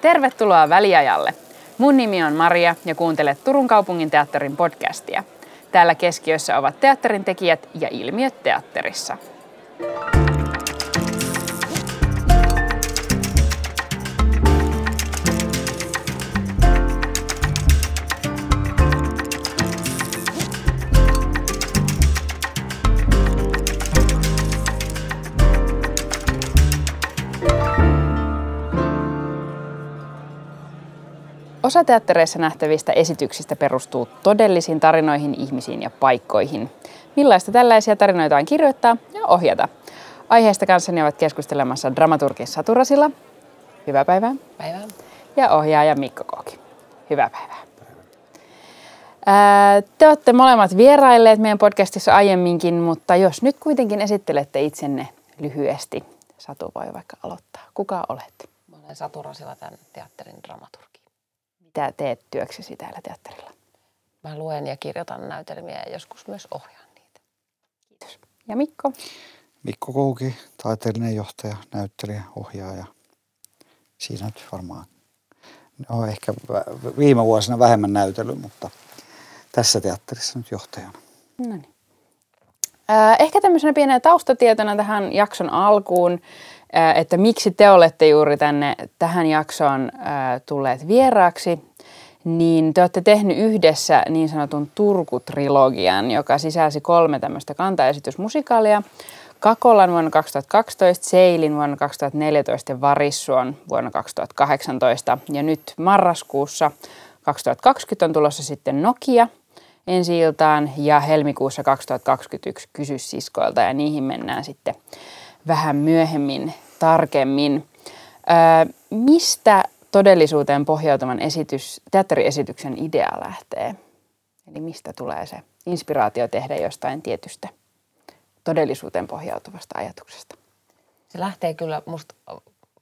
Tervetuloa väliajalle. Mun nimi on Maria ja kuuntelet Turun kaupungin teatterin podcastia. Täällä keskiössä ovat teatterin tekijät ja ilmiöt teatterissa. Osa teattereissa nähtävistä esityksistä perustuu todellisiin tarinoihin, ihmisiin ja paikkoihin. Millaista tällaisia tarinoita on kirjoittaa ja ohjata? Aiheesta kanssani ovat keskustelemassa dramaturgi Satu Rasila. Hyvää päivää. Päivää. Ja ohjaaja Mikko Kooki. Hyvää päivää. te olette molemmat vierailleet meidän podcastissa aiemminkin, mutta jos nyt kuitenkin esittelette itsenne lyhyesti. Satu voi vaikka aloittaa. Kuka olet? Mä olen Satu Rasila, tämän teatterin dramaturgi mitä teet työksesi täällä teatterilla? Mä luen ja kirjoitan näytelmiä ja joskus myös ohjaan niitä. Kiitos. Ja Mikko? Mikko Kouki, taiteellinen johtaja, näyttelijä, ohjaaja. Siinä nyt varmaan no, ehkä viime vuosina vähemmän näytely, mutta tässä teatterissa nyt johtajana. No niin. Ehkä tämmöisenä pienenä taustatietona tähän jakson alkuun, että miksi te olette juuri tänne tähän jaksoon tulleet vieraaksi, niin te olette tehnyt yhdessä niin sanotun Turku-trilogian, joka sisälsi kolme tämmöistä kantaesitysmusikaalia. Kakolan vuonna 2012, Seilin vuonna 2014 ja Varissuon vuonna 2018. Ja nyt marraskuussa 2020 on tulossa sitten Nokia ensi iltaan ja helmikuussa 2021 Kysy siskoilta ja niihin mennään sitten vähän myöhemmin tarkemmin. Öö, mistä todellisuuteen pohjautuvan esitys, teatteriesityksen idea lähtee? Eli mistä tulee se inspiraatio tehdä jostain tietystä todellisuuteen pohjautuvasta ajatuksesta? Se lähtee kyllä musta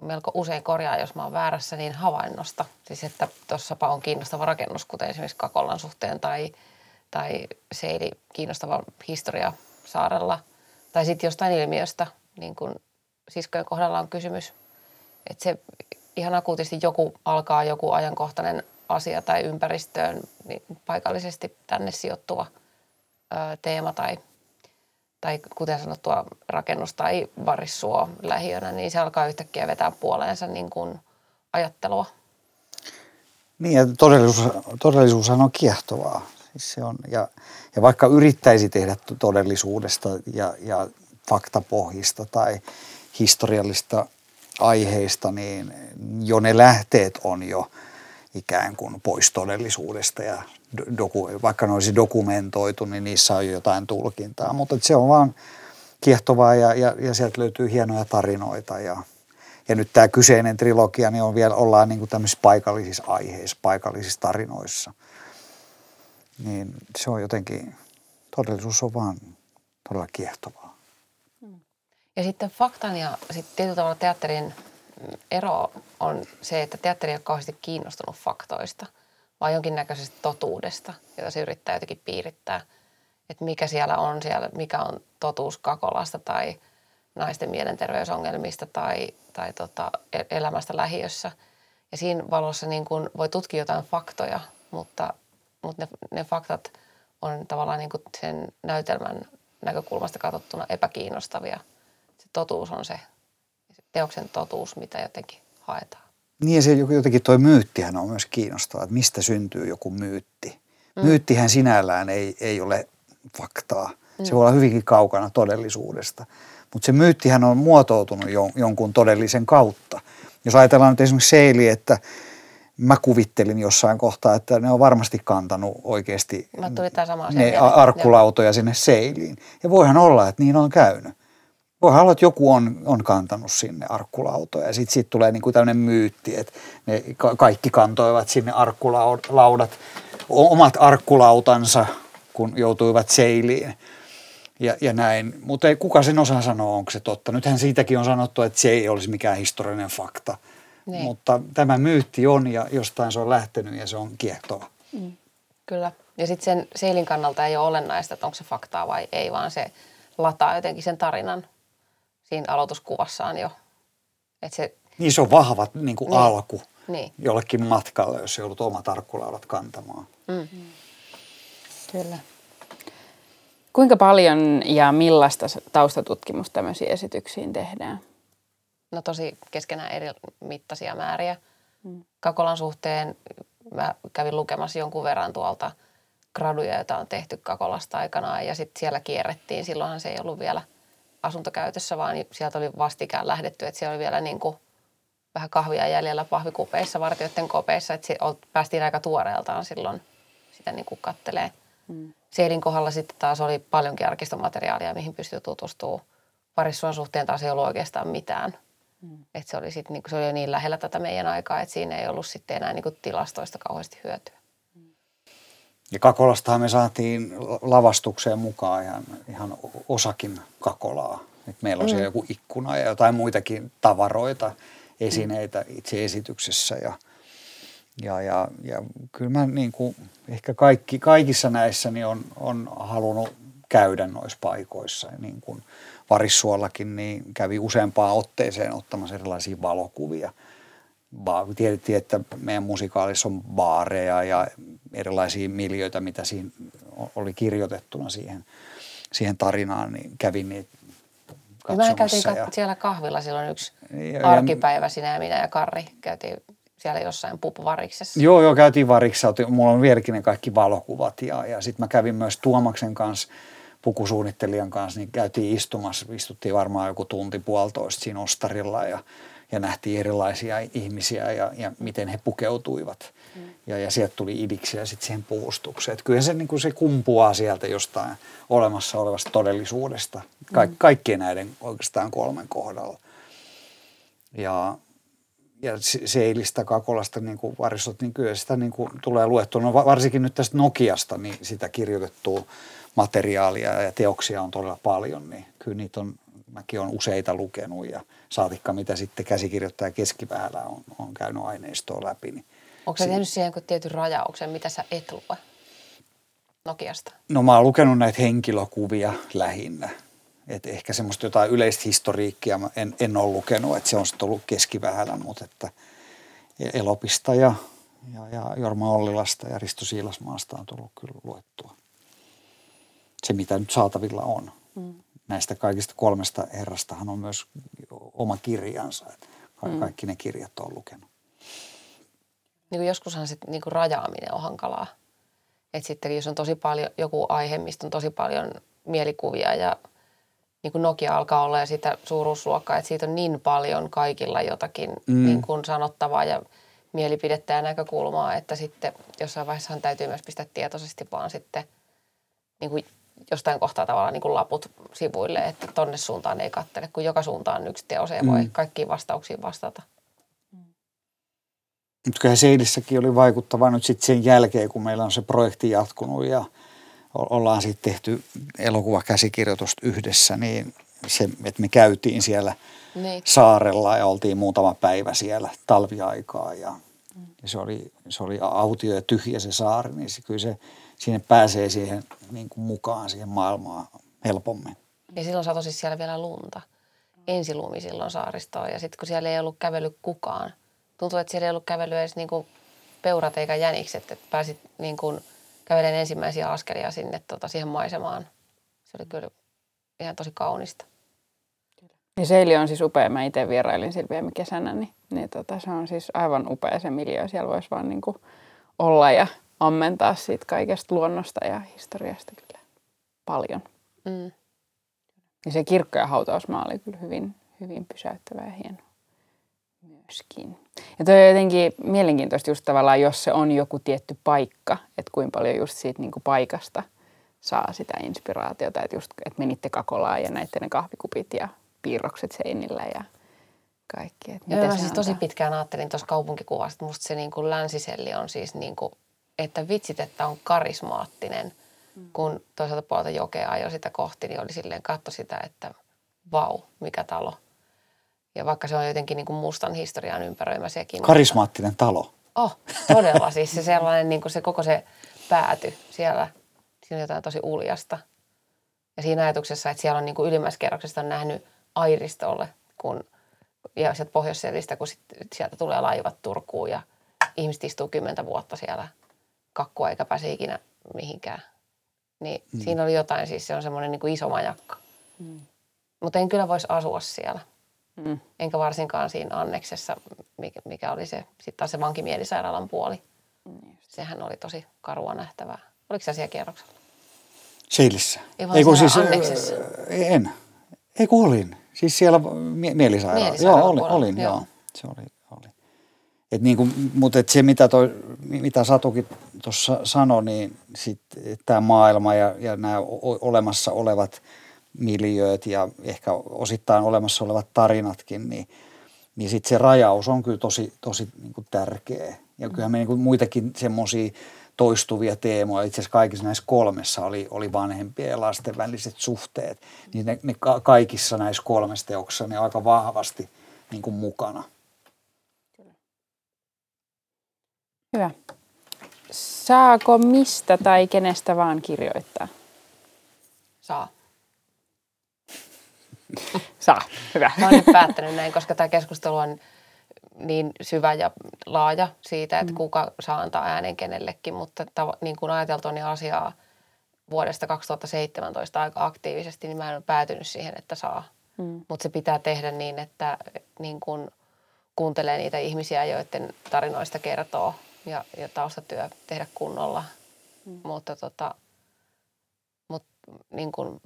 melko usein korjaa, jos mä oon väärässä, niin havainnosta. Siis että tuossapa on kiinnostava rakennus, kuten esimerkiksi Kakollan suhteen tai, tai Seili kiinnostava historia saarella. Tai sitten jostain ilmiöstä, niin kuin siskojen kohdalla on kysymys. Että se ihan akuutisti joku alkaa joku ajankohtainen asia tai ympäristöön niin paikallisesti tänne sijoittuva ö, teema tai, tai kuten sanottua rakennus tai varissuo lähiönä, niin se alkaa yhtäkkiä vetää puoleensa niin kuin ajattelua. Niin ja todellisuus, todellisuushan on kiehtovaa. Siis se on, ja, ja vaikka yrittäisi tehdä todellisuudesta ja, ja faktapohjista tai historiallista aiheista, niin jo ne lähteet on jo ikään kuin pois todellisuudesta ja doku, vaikka ne olisi dokumentoitu, niin niissä on jo jotain tulkintaa. Mutta se on vaan kiehtovaa ja, ja, ja sieltä löytyy hienoja tarinoita ja, ja nyt tämä kyseinen trilogia, niin on vielä, ollaan niin kuin tämmöisissä paikallisissa aiheissa, paikallisissa tarinoissa. Niin se on jotenkin, todellisuus on vaan todella kiehtovaa. Ja sitten faktan ja sitten tietyllä tavalla teatterin ero on se, että teatteri ei ole kauheasti kiinnostunut faktoista, vaan jonkinnäköisestä totuudesta, jota se yrittää jotenkin piirittää. Että mikä siellä on siellä, mikä on totuus Kakolasta tai naisten mielenterveysongelmista tai, tai tota, e-, elämästä lähiössä. Ja siinä valossa niin kun voi tutkia jotain faktoja, mutta, mutta ne, ne faktat on tavallaan niin sen näytelmän näkökulmasta katsottuna epäkiinnostavia – totuus on se, se teoksen totuus, mitä jotenkin haetaan. Niin ja se jotenkin toi myyttihän on myös kiinnostavaa, että mistä syntyy joku myytti. Mm. Myyttihän sinällään ei, ei ole faktaa. Mm. Se voi olla hyvinkin kaukana todellisuudesta. Mutta se myyttihän on muotoutunut jon, jonkun todellisen kautta. Jos ajatellaan nyt esimerkiksi seili, että mä kuvittelin jossain kohtaa, että ne on varmasti kantanut oikeasti ne arkkulautoja sinne seiliin. Ja voihan olla, että niin on käynyt. Voihan olla, että joku on, on kantanut sinne arkkulautoja ja sitten sit tulee niinku tämmöinen myytti, että ne kaikki kantoivat sinne arkkulaudat, omat arkkulautansa, kun joutuivat seiliin ja, ja näin. Mutta ei kuka sen osaa sanoa, onko se totta. Nythän siitäkin on sanottu, että se ei olisi mikään historiallinen fakta. Niin. Mutta tämä myytti on ja jostain se on lähtenyt ja se on kiehtova. Mm. Kyllä. Ja sitten sen seilin kannalta ei ole olennaista, että onko se faktaa vai ei, vaan se lataa jotenkin sen tarinan siinä aloituskuvassaan jo. Et se, niin se on vahva niin kuin niin. alku. Niin. jollekin matkalle, jos joudut omat arkulaudat kantamaan. Mm. Kyllä. Kuinka paljon ja millaista taustatutkimusta tämmöisiin esityksiin tehdään? No tosi keskenään eri mittaisia määriä. Mm. Kakolan suhteen mä kävin lukemassa jonkun verran tuolta graduja, joita on tehty Kakolasta aikanaan ja sitten siellä kierrettiin. Silloinhan se ei ollut vielä asuntokäytössä, vaan sieltä oli vastikään lähdetty, että siellä oli vielä niin kuin vähän kahvia jäljellä pahvikupeissa, vartijoiden kopeissa, että päästiin aika tuoreeltaan silloin sitä niin kuin kattelee. Mm. Seidin kohdalla sitten taas oli paljonkin arkistomateriaalia, mihin pystyy tutustumaan. Parissuon suhteen taas ei ollut oikeastaan mitään. Mm. Et se, oli sit, niin se oli jo niin lähellä tätä meidän aikaa, että siinä ei ollut sitten enää niin tilastoista kauheasti hyötyä. Ja Kakolastahan me saatiin lavastukseen mukaan ihan, ihan osakin Kakolaa. Et meillä on mm. siellä joku ikkuna ja jotain muitakin tavaroita, esineitä itse esityksessä. Ja, ja, ja, ja kyllä mä niin kuin, ehkä kaikki, kaikissa näissä niin on, on halunnut käydä noissa paikoissa. Niin kuin Varissuollakin niin kävi useampaan otteeseen ottamassa erilaisia valokuvia. Tiedettiin, että meidän musikaalissa on baareja ja erilaisia miljöitä, mitä siinä oli kirjoitettuna siihen, siihen tarinaan, niin kävin niitä katsomassa. Me käytiin ja, siellä kahvilla silloin yksi ja, arkipäivä, sinä ja minä ja Karri käytiin siellä jossain pupuvariksessa. Joo, joo, käytiin variksessa. Mulla on vieläkin ne kaikki valokuvat ja, ja sitten mä kävin myös Tuomaksen kanssa, pukusuunnittelijan kanssa, niin käytiin istumassa. Istuttiin varmaan joku tunti puolitoista siinä ostarilla ja, ja nähtiin erilaisia ihmisiä ja, ja miten he pukeutuivat. Mm. Ja, ja sieltä tuli idiksiä sitten siihen puustukseen. Että kyllä se, niin kuin se kumpuaa sieltä jostain olemassa olevasta todellisuudesta. Ka- mm. Kaikkien näiden oikeastaan kolmen kohdalla. Ja, ja Seilistä, Kakolasta, niin kuin varistot, niin kyllä sitä niin kuin tulee luettua. No varsinkin nyt tästä Nokiasta, niin sitä kirjoitettua materiaalia ja teoksia on todella paljon, niin kyllä niitä on, mäkin olen useita lukenut ja saatikka mitä sitten käsikirjoittaja keskivähällä on, on käynyt aineistoa läpi. Niin Onko se tehnyt siihen tietyn rajauksen, mitä sä et lue Nokiasta? No mä oon lukenut näitä henkilökuvia lähinnä. Et ehkä semmoista jotain yleistä historiikkia mä en, en ole lukenut, että se on sitten ollut keskivähällä, mutta että Elopista ja, ja, ja Jorma Ollilasta ja Risto Siilasmaasta on tullut kyllä luettua. Se, mitä nyt saatavilla on. Mm. Näistä kaikista kolmesta herrastahan on myös oma kirjansa. Ka- mm. Kaikki ne kirjat on lukenut. Niin kuin joskushan se niin kuin rajaaminen on hankalaa. Että sitten jos on tosi paljon joku aihe, mistä on tosi paljon mielikuvia ja niin kuin Nokia alkaa olla ja sitä suuruusluokkaa, että siitä on niin paljon kaikilla jotakin mm. niin kuin sanottavaa ja mielipidettä ja näkökulmaa, että sitten jossain vaiheessa täytyy myös pistää tietoisesti vaan sitten niin kuin jostain kohtaa tavallaan niin kuin laput sivuille, että tonne suuntaan ei kattele, kun joka suuntaan yksi teos ei mm. voi kaikkiin vastauksiin vastata. Mutta kyllä Seidissäkin oli vaikuttava nyt sitten sen jälkeen, kun meillä on se projekti jatkunut ja ollaan sitten tehty elokuvakäsikirjoitusta yhdessä, niin se, että me käytiin siellä niin. saarella ja oltiin muutama päivä siellä talviaikaa ja, mm. ja se, oli, se oli autio ja tyhjä se saari, niin se, kyllä se, sinne pääsee siihen niin kuin mukaan siihen maailmaan helpommin. Ja silloin satoi siis siellä vielä lunta. Ensilumi silloin saaristoon ja sitten kun siellä ei ollut kävellyt kukaan – tuntui, että siellä ei ollut kävely edes niin kuin peurat eikä jänikset, että pääsit niin kuin kävelen ensimmäisiä askelia sinne tota, siihen maisemaan. Se oli kyllä ihan tosi kaunista. Ja Seili on siis upea. Mä itse vierailin sillä viime kesänä, niin, niin tota, se on siis aivan upea se miljö. Siellä voisi vaan niin kuin olla ja ammentaa siitä kaikesta luonnosta ja historiasta kyllä paljon. Mm. Ja se kirkko ja hautausmaa oli kyllä hyvin, hyvin pysäyttävä ja hieno myöskin. Ja toi on jotenkin mielenkiintoista just tavallaan, jos se on joku tietty paikka, että kuinka paljon just siitä niin kuin paikasta saa sitä inspiraatiota, että just, että menitte Kakolaan ja näitte ne kahvikupit ja piirrokset seinillä ja kaikki. Että Joo, mä siis tosi pitkään ajattelin tuossa kaupunkikuvasta, että musta se niin kuin länsiselli on siis niin kuin, että vitsit, että on karismaattinen. Mm. Kun toisaalta puolta jokea ajoi sitä kohti, niin oli silleen katso sitä, että vau, mikä talo – ja vaikka se on jotenkin niin kuin mustan historian ympäröimä sekin. Karismaattinen talo. Oh, todella. siis se sellainen, niin kuin se koko se pääty siellä, siinä on jotain tosi uljasta. Ja siinä ajatuksessa, että siellä on niin kuin on nähnyt Airistolle, kun ja sieltä pohjois kun sit, sieltä tulee laivat Turkuun ja ihmiset istuu kymmentä vuotta siellä kakkua eikä pääse ikinä mihinkään. Niin mm. siinä oli jotain, siis se on semmoinen niin kuin iso majakka. Mm. Mutta en kyllä voisi asua siellä. Mm. Enkä varsinkaan siinä anneksessa, mikä, mikä oli se, sitten taas se vankimielisairaalan puoli. Mm. Sehän oli tosi karua nähtävää. Oliko se siellä kierroksella? Seilissä. Ei vaan Ei, kun siis, anneksessa. En. Ei kun olin. Siis siellä mie- mielisairaala. Joo, olin, olin joo. joo. Se oli, oli. Et niin kuin, mutta et se, mitä, toi, mitä Satukin tuossa sanoi, niin tämä maailma ja, ja nämä olemassa olevat miljööt ja ehkä osittain olemassa olevat tarinatkin, niin, niin sitten se rajaus on kyllä tosi, tosi niin kuin tärkeä. Ja kyllähän me niin kuin muitakin semmoisia toistuvia teemoja. Itse asiassa kaikissa näissä kolmessa oli, oli vanhempien ja lasten väliset suhteet. Niin ne, ne kaikissa näissä kolmessa teoksessa ne aika vahvasti niin kuin mukana. Hyvä. Saako mistä tai kenestä vaan kirjoittaa? Saa. Saa, hyvä. Mä oon nyt päättänyt näin, koska tämä keskustelu on niin syvä ja laaja siitä, että mm. kuka saa antaa äänen kenellekin, mutta tav- niin kuin ajateltuani asiaa vuodesta 2017 aika aktiivisesti, niin mä en ole päätynyt siihen, että saa. Mm. Mutta se pitää tehdä niin, että niin kuin kuuntelee niitä ihmisiä, joiden tarinoista kertoo ja, ja taustatyö tehdä kunnolla. Mm. Mutta tota, mut, niin kuin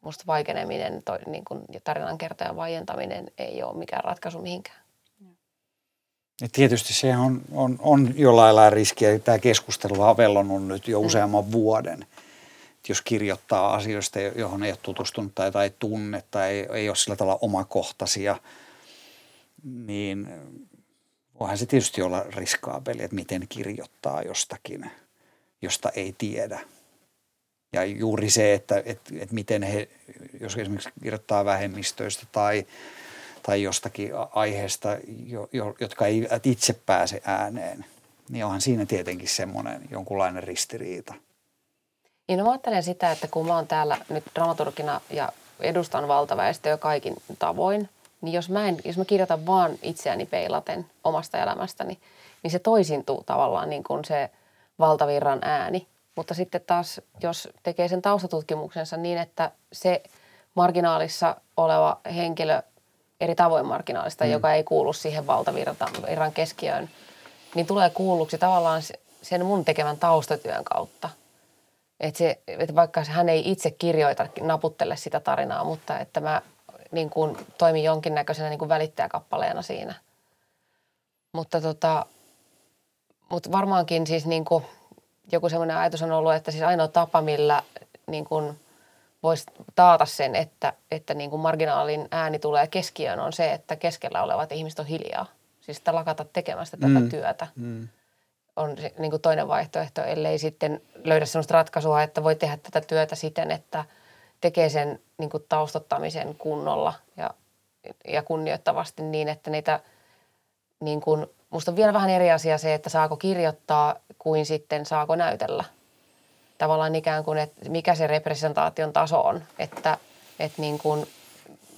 musta vaikeneminen, toi, niin kuin tarinankertojan vaientaminen ei ole mikään ratkaisu mihinkään. Ja tietysti se on, on, on jollain lailla riskiä. Tämä keskustelu on vellonut nyt jo mm. useamman vuoden. Et jos kirjoittaa asioista, johon ei ole tutustunut tai, tai tunne tai ei, ei ole sillä tavalla omakohtaisia, niin voihan se tietysti olla riskaapeli, että miten kirjoittaa jostakin, josta ei tiedä. Ja juuri se, että, että, että miten he, jos esimerkiksi kirjoittaa vähemmistöistä tai tai jostakin aiheesta, jo, jo, jotka ei itse pääse ääneen, niin onhan siinä tietenkin semmoinen jonkunlainen ristiriita. Niin no mä ajattelen sitä, että kun mä oon täällä nyt dramaturgina ja edustan valtaväestöä kaikin tavoin, niin jos mä, en, jos mä kirjoitan vaan itseäni peilaten omasta elämästäni, niin se toisintuu tavallaan niin kuin se valtavirran ääni. Mutta sitten taas, jos tekee sen taustatutkimuksensa niin, että se marginaalissa oleva henkilö eri tavoin marginaalista, mm. joka ei kuulu siihen valtavirran keskiöön, niin tulee kuulluksi tavallaan sen mun tekemän taustatyön kautta. Että se, että vaikka hän ei itse kirjoita, naputtele sitä tarinaa, mutta että mä niin kuin toimin jonkinnäköisenä niin kuin välittäjäkappaleena siinä. Mutta tota, mutta varmaankin siis niin kuin joku semmoinen ajatus on ollut, että siis ainoa tapa, millä niin kuin voisi taata sen, että, että niin kuin marginaalin ääni tulee keskiöön, on se, että keskellä olevat ihmiset on hiljaa. Siis että lakata tekemästä tätä mm. työtä. Mm. On niin kuin toinen vaihtoehto, ellei sitten löydä sellaista ratkaisua, että voi tehdä tätä työtä siten, että tekee sen niin kuin taustottamisen kunnolla ja, ja kunnioittavasti niin, että niitä niin kuin, musta on vielä vähän eri asia se, että saako kirjoittaa kuin sitten saako näytellä – tavallaan ikään kuin, että mikä se representaation taso on, että, että niin kuin,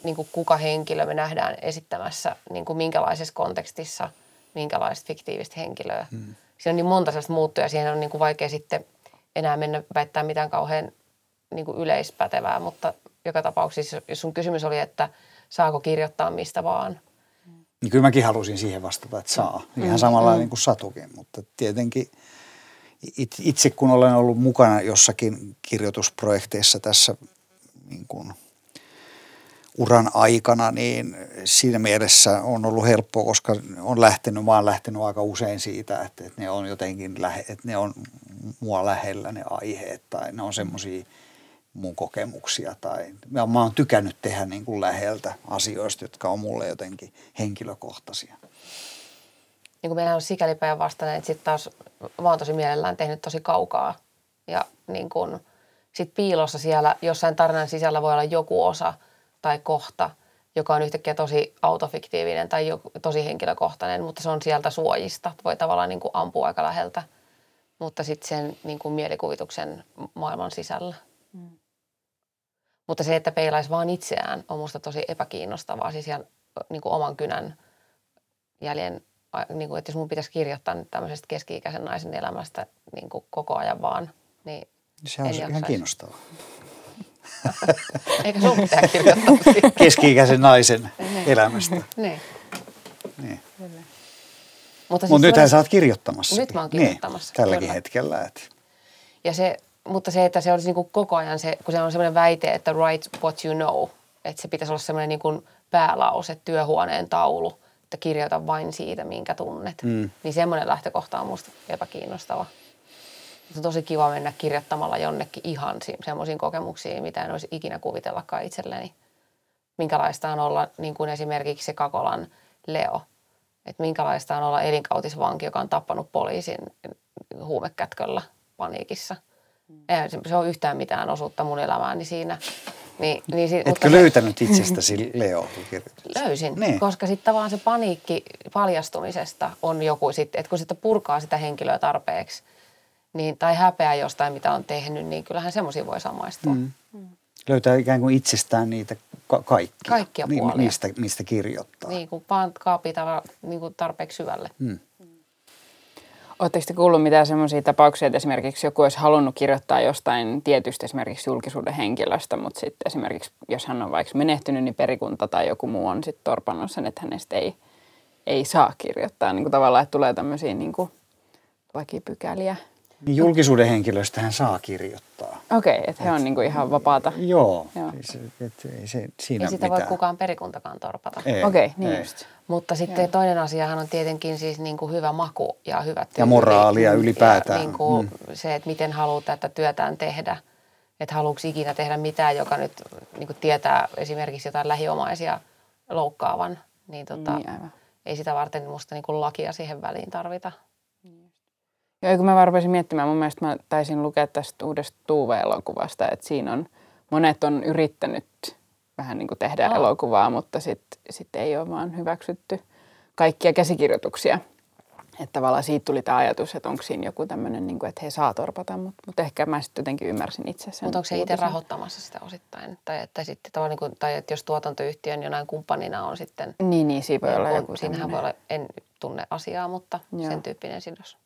niin kuin kuka henkilö me nähdään esittämässä, niin kuin minkälaisessa kontekstissa, minkälaista fiktiivistä henkilöä. Hmm. Siinä on niin monta sellaista muuttuja, siihen on niin kuin vaikea sitten enää mennä väittää mitään kauhean niin kuin yleispätevää, mutta joka tapauksessa, jos sun kysymys oli, että saako kirjoittaa mistä vaan. Niin kyllä mäkin halusin siihen vastata, että saa. Ihan mm. samalla mm. niin kuin Satukin, mutta tietenkin – itse kun olen ollut mukana jossakin kirjoitusprojekteissa tässä niin kuin uran aikana, niin siinä mielessä on ollut helppoa, koska on lähtenyt, mä oon lähtenyt aika usein siitä, että, että ne on jotenkin, lähe, että ne on mua lähellä ne aiheet tai ne on semmoisia mun kokemuksia tai mä, mä oon tykännyt tehdä niin kuin läheltä asioista, jotka on mulle jotenkin henkilökohtaisia niin kuin meillä on sikäli päinvastainen, että sitten taas mä oon tosi mielellään tehnyt tosi kaukaa. Ja niin kuin, sit piilossa siellä jossain tarinan sisällä voi olla joku osa tai kohta, joka on yhtäkkiä tosi autofiktiivinen tai joku, tosi henkilökohtainen, mutta se on sieltä suojista. Voi tavallaan niin kuin ampua aika läheltä, mutta sitten sen niin kuin mielikuvituksen maailman sisällä. Mm. Mutta se, että peilaisi vaan itseään, on musta tosi epäkiinnostavaa. Siis niin kuin oman kynän jäljen, niin kuin, että jos mun pitäisi kirjoittaa nyt tämmöisestä keski-ikäisen naisen elämästä niin kuin koko ajan vaan, niin Se on ihan kiinnostavaa. Eikä sun pitää kirjoittaa siitä. Keski-ikäisen naisen Niin. elämästä. Niin. Niin. Mutta siis Mutta nythän sä oot kirjoittamassa. Nyt mä oon kirjoittamassa, Niin, tälläkin kyllä. hetkellä. Että. Ja se, mutta se, että se olisi niin kuin koko ajan se, kun se on semmoinen väite, että write what you know, että se pitäisi olla semmoinen niin kuin päälause, työhuoneen taulu, että kirjoita vain siitä, minkä tunnet. Mm. Niin semmoinen lähtökohta on musta epäkiinnostava. Se on tosi kiva mennä kirjoittamalla jonnekin ihan si- semmoisiin kokemuksiin, mitä en olisi ikinä kuvitellakaan itselleni. Minkälaista on olla niin kuin esimerkiksi se Kakolan Leo. Että minkälaista on olla elinkautisvanki, joka on tappanut poliisin huumekätköllä paniikissa. Eihän se, on yhtään mitään osuutta mun elämääni siinä. Niin, niin si- Etkö se- löytänyt itsestäsi Leo? Löysin, Niin. koska sitten tavallaan se paniikki paljastumisesta on joku sitten, että kun sitä purkaa sitä henkilöä tarpeeksi, niin, tai häpeää jostain, mitä on tehnyt, niin kyllähän semmoisia voi samaistua. Mm. Löytää ikään kuin itsestään niitä ka- kaikkia. Kaikkia Niin, puolia. mistä, mistä kirjoittaa. Niin kuin vaan kaapii niin kuin tarpeeksi syvälle. Mm. Oletteko te kuullut mitään sellaisia tapauksia, että esimerkiksi joku olisi halunnut kirjoittaa jostain tietystä esimerkiksi julkisuuden henkilöstä, mutta sitten esimerkiksi jos hän on vaikka menehtynyt, niin perikunta tai joku muu on sitten torpannut sen, että hänestä ei, ei saa kirjoittaa. Niin kuin tavallaan, että tulee tämmöisiä niin kuin lakipykäliä. Niin julkisuuden henkilöstähän saa kirjoittaa. Okei, että he on niin kuin ihan vapaata. Joo, Joo. Ei se, et, ei se siinä Ei sitä voi mitään. kukaan perikuntakaan torpata. Ei, Okei, niin ei. just. Mutta sitten Joo. toinen asiahan on tietenkin siis niin kuin hyvä maku ja hyvät Ja moraalia ylipäätään. Ja niin kuin se, että miten haluaa tätä työtään tehdä. Että haluatko ikinä tehdä mitään, joka nyt niin kuin tietää esimerkiksi jotain lähiomaisia loukkaavan. Niin, tota, Niin, aivan. ei sitä varten musta niin kuin lakia siihen väliin tarvita. Joo, kun mä vaan rupesin miettimään, mun mielestä mä taisin lukea tästä uudesta Tuve-elokuvasta, että siinä on, monet on yrittänyt vähän niin kuin tehdä Aa. elokuvaa, mutta sitten sit ei ole vaan hyväksytty kaikkia käsikirjoituksia. Että tavallaan siitä tuli tämä ajatus, että onko siinä joku tämmöinen, niin kuin, että he saa torpata, mutta, mutta ehkä mä sitten jotenkin ymmärsin itse sen. Mutta onko se itse rahoittamassa sitä osittain? Tai että, sitten, tavallaan niin kuin, tai että jos tuotantoyhtiön jonain kumppanina on sitten... Niin, niin, siinä voi olla on- joku Siinähän voi olla, en tunne asiaa, mutta Joo. sen tyyppinen sidos.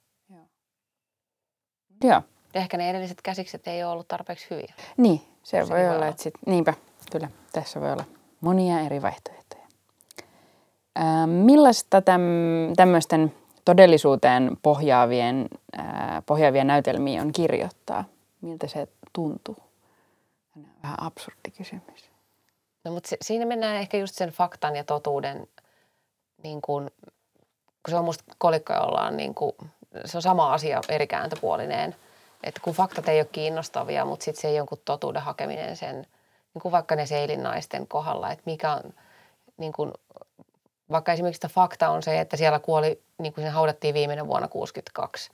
Joo, Ja ehkä ne edelliset käsikset ei ole ollut tarpeeksi hyviä. niin, se Sekin voi voi olla, olla. että sit, niinpä, kyllä, tässä voi olla monia eri vaihtoehtoja. Ää, millaista täm, tämmöisten todellisuuteen pohjaavien, ää, pohjaavia näytelmiä on kirjoittaa? Miltä se tuntuu? Vähän absurdi kysymys. No, mutta se, siinä mennään ehkä just sen faktan ja totuuden, niin kuin, kun se on musta kolikko, jolla on niin kuin, se on sama asia eri kääntöpuolineen. Että kun faktat ei ole kiinnostavia, mutta sitten se jonkun totuuden hakeminen sen, niin kuin vaikka ne seilinnaisten kohdalla, että mikä on, niin kuin, vaikka esimerkiksi sitä fakta on se, että siellä kuoli, niin kuin siinä haudattiin viimeinen vuonna 62,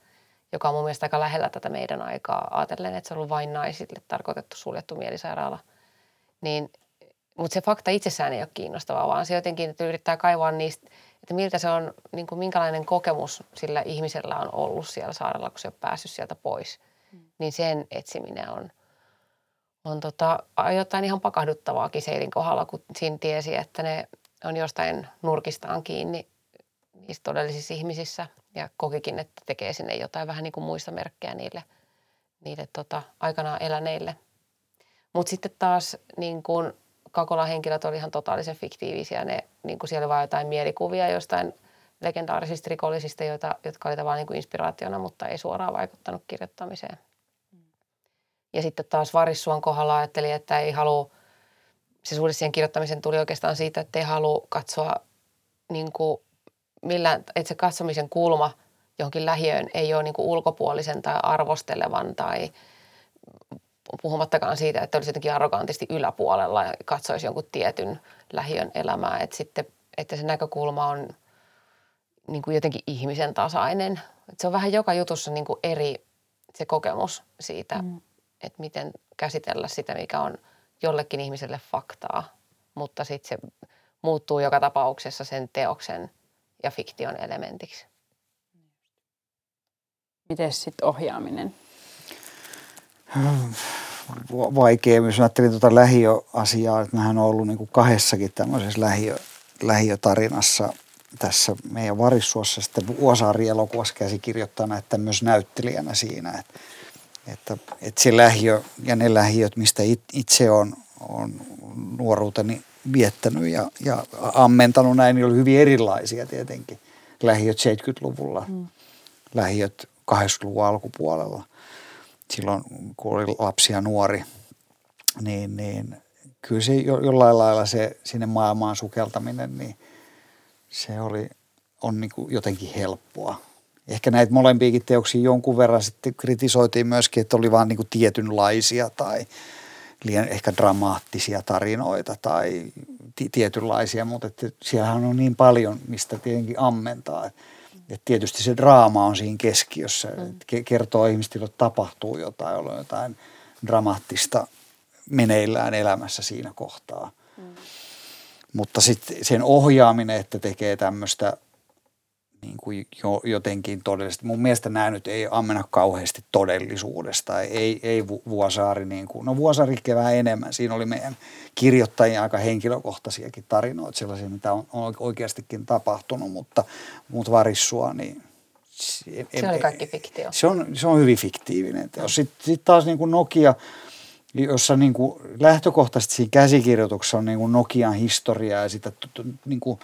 joka on mun mielestä aika lähellä tätä meidän aikaa, ajatellen, että se on ollut vain naisille tarkoitettu suljettu mielisairaala. Niin mutta se fakta itsessään ei ole kiinnostavaa, vaan se jotenkin, että yrittää kaivaa niistä, että miltä se on, niin kuin minkälainen kokemus sillä ihmisellä on ollut siellä saarella, kun se on päässyt sieltä pois. Mm. Niin sen etsiminen on, on tota, jotain ihan pakahduttavaakin Seilin kohdalla, kun siinä tiesi, että ne on jostain nurkistaan kiinni niissä todellisissa ihmisissä ja kokikin, että tekee sinne jotain vähän niin kuin muista merkkejä niille, niille tota, aikanaan eläneille. Mutta sitten taas niin kuin Kakolan henkilöt oli ihan totaalisen fiktiivisiä. Ne, niin kuin siellä oli vain jotain mielikuvia jostain legendaarisista rikollisista, joita, jotka oli tavallaan niin kuin inspiraationa, mutta ei suoraan vaikuttanut kirjoittamiseen. Ja sitten taas Varissuon kohdalla ajatteli, että ei halua, se suhde siihen kirjoittamisen tuli oikeastaan siitä, että ei halua katsoa niin kuin millään, että se katsomisen kulma johonkin lähiöön ei ole niin kuin ulkopuolisen tai arvostelevan tai puhumattakaan siitä, että olisi jotenkin arrogantisti yläpuolella ja katsoisi jonkun tietyn lähiön elämää. Että, sitten, että se näkökulma on niin kuin jotenkin ihmisen tasainen. Että se on vähän joka jutussa niin kuin eri se kokemus siitä, mm. että miten käsitellä sitä, mikä on jollekin ihmiselle faktaa, mutta sitten se muuttuu joka tapauksessa sen teoksen ja fiktion elementiksi. Miten sitten ohjaaminen? Va- Vaikea, jos ajattelin tuota lähiöasiaa, että mähän olen ollut niin kuin kahdessakin tämmöisessä lähiö, lähiötarinassa tässä meidän Varissuossa sitten Vuosaari-elokuvassa käsikirjoittajana että myös näyttelijänä siinä, että, että, että se lähiö ja ne lähiöt, mistä itse on, on nuoruuteni viettänyt ja, ja ammentanut näin, niin oli hyvin erilaisia tietenkin. Lähiöt 70-luvulla, mm. lähiöt 80-luvun alkupuolella. Silloin kun oli lapsi ja nuori, niin, niin kyllä se jollain lailla se sinne maailmaan sukeltaminen, niin se oli, on niin kuin jotenkin helppoa. Ehkä näitä molempiakin teoksia jonkun verran sitten kritisoitiin myöskin, että oli vaan niin kuin tietynlaisia tai liian ehkä dramaattisia tarinoita tai tietynlaisia, mutta että siellähän on niin paljon, mistä tietenkin ammentaa. Et tietysti se draama on siinä keskiössä, mm. kertoo ihmistä, että tapahtuu jotain, on jotain dramaattista meneillään elämässä siinä kohtaa. Mm. Mutta sitten sen ohjaaminen, että tekee tämmöistä niin kuin jo, jotenkin todellisesti. Mun mielestä nämä nyt ei ammena kauheasti todellisuudesta. Ei, ei Vuosaari, niin kuin, no Vuosaari vähän enemmän. Siinä oli meidän kirjoittajien aika henkilökohtaisiakin tarinoita, sellaisia, mitä on, on oikeastikin tapahtunut, mutta, mutta Varissua, niin se, se oli kaikki fiktio. Se on, se on hyvin fiktiivinen teos. Sitten sit taas niin kuin Nokia, jossa niin kuin lähtökohtaisesti siinä käsikirjoituksessa on niin kuin Nokian historiaa ja sitä niin kuin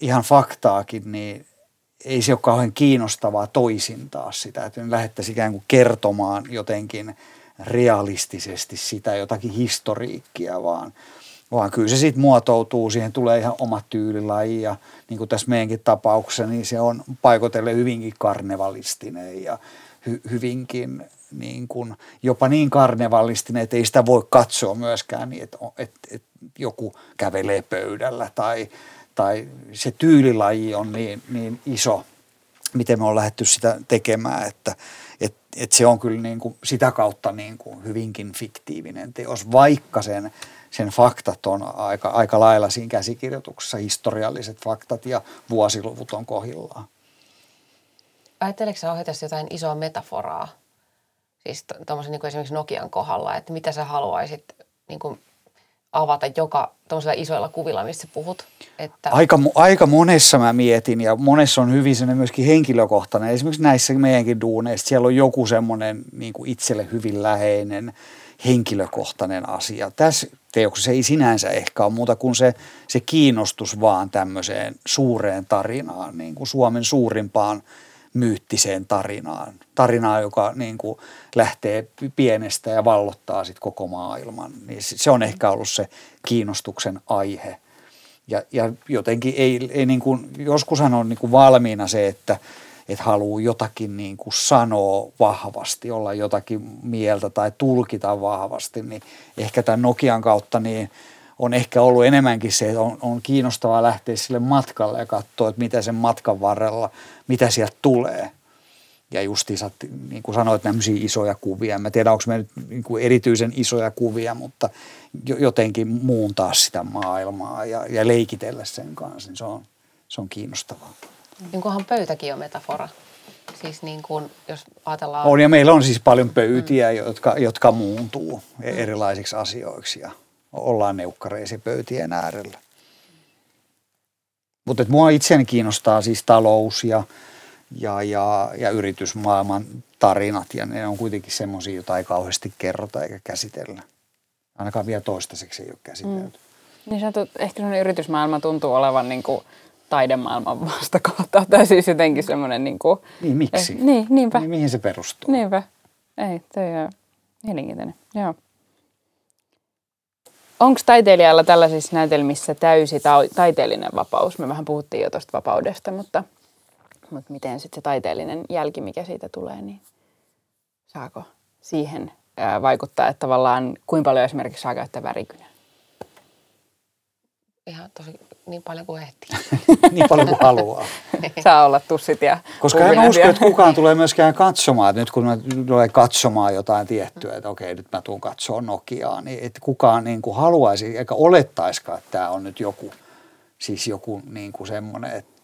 ihan faktaakin, niin ei se ole kauhean kiinnostavaa toisin taas sitä, että me lähdettäisiin ikään kuin kertomaan jotenkin realistisesti sitä jotakin historiikkia, vaan, vaan kyllä se sitten muotoutuu, siihen tulee ihan oma tyylilaji ja niin kuin tässä meidänkin tapauksessa, niin se on paikotelle hyvinkin karnevalistinen ja hy, hyvinkin niin kuin, jopa niin karnevallistinen, että ei sitä voi katsoa myöskään niin, että, että, että joku kävelee pöydällä tai, tai se tyylilaji on niin, niin iso, miten me on lähdetty sitä tekemään, että et, et se on kyllä niin kuin sitä kautta niin kuin hyvinkin fiktiivinen teos, vaikka sen, sen faktat on aika, aika lailla siinä käsikirjoituksessa, historialliset faktat ja vuosiluvut on kohillaan. Ajatteleeko sä ohjatessa jotain isoa metaforaa Siis tuommoisen niin esimerkiksi Nokian kohdalla, että mitä sä haluaisit niin kuin avata joka tuollaisilla isoilla kuvilla, missä puhut? Että... Aika, aika monessa mä mietin ja monessa on hyvin sellainen myöskin henkilökohtainen. Esimerkiksi näissä meidänkin duuneissa siellä on joku semmoinen niin itselle hyvin läheinen henkilökohtainen asia. Tässä teoksessa ei sinänsä ehkä ole muuta kuin se, se kiinnostus vaan tämmöiseen suureen tarinaan, niin kuin Suomen suurimpaan myyttiseen tarinaan. Tarinaan, joka niin kuin lähtee pienestä ja vallottaa sit koko maailman. Niin se on ehkä ollut se kiinnostuksen aihe. Ja, ja jotenkin ei, ei niin kuin, joskushan on niin kuin valmiina se, että, että haluaa jotakin niin kuin sanoa vahvasti, olla jotakin mieltä tai tulkita vahvasti, niin ehkä tämän Nokian kautta niin – on ehkä ollut enemmänkin se, että on, on kiinnostavaa lähteä sille matkalle ja katsoa, että mitä sen matkan varrella, mitä sieltä tulee. Ja justiinsa, niin kuin sanoit, tämmöisiä isoja kuvia. Mä tiedän, onko me nyt niin kuin erityisen isoja kuvia, mutta jotenkin muuntaa sitä maailmaa ja, ja leikitellä sen kanssa, niin se on, se on kiinnostavaa. Niin kunhan pöytäkin on metafora. Siis niin kuin, jos ajatellaan... On ja meillä on siis paljon pöytiä, mm. jotka, jotka muuntuu erilaisiksi asioiksi ja – ollaan neukkareisi pöytien äärellä. Mutta mua itseäni kiinnostaa siis talous ja, ja, ja, ja yritysmaailman tarinat ja ne on kuitenkin semmoisia, joita ei kauheasti kerrota eikä käsitellä. Ainakaan vielä toistaiseksi ei ole käsitelty. Mm. Niin sanottu, ehkä sellainen yritysmaailma tuntuu olevan niin kuin taidemaailman vastakohta tai siis jotenkin semmoinen niin kuin... Niin, miksi? Eh, niin, niinpä. Niin, mihin se perustuu? Niinpä. Ei, toi on mielenkiintoinen. Joo. Onko taiteilijalla tällaisissa näytelmissä täysi ta- taiteellinen vapaus? Me vähän puhuttiin jo tuosta vapaudesta, mutta, mutta miten sitten se taiteellinen jälki, mikä siitä tulee, niin saako siihen vaikuttaa, että tavallaan kuinka paljon esimerkiksi saa käyttää värikynää? Ihan tosi niin paljon kuin ehtii. niin paljon kuin haluaa. Saa olla tussit ja Koska en usko, että kukaan tulee myöskään katsomaan. Että nyt kun mä tulee katsomaan jotain tiettyä, että okei, nyt mä tuun katsoa Nokiaa, niin että kukaan niin kuin haluaisi eikä olettaisikaan, että tämä on nyt joku, siis joku niin kuin semmoinen, että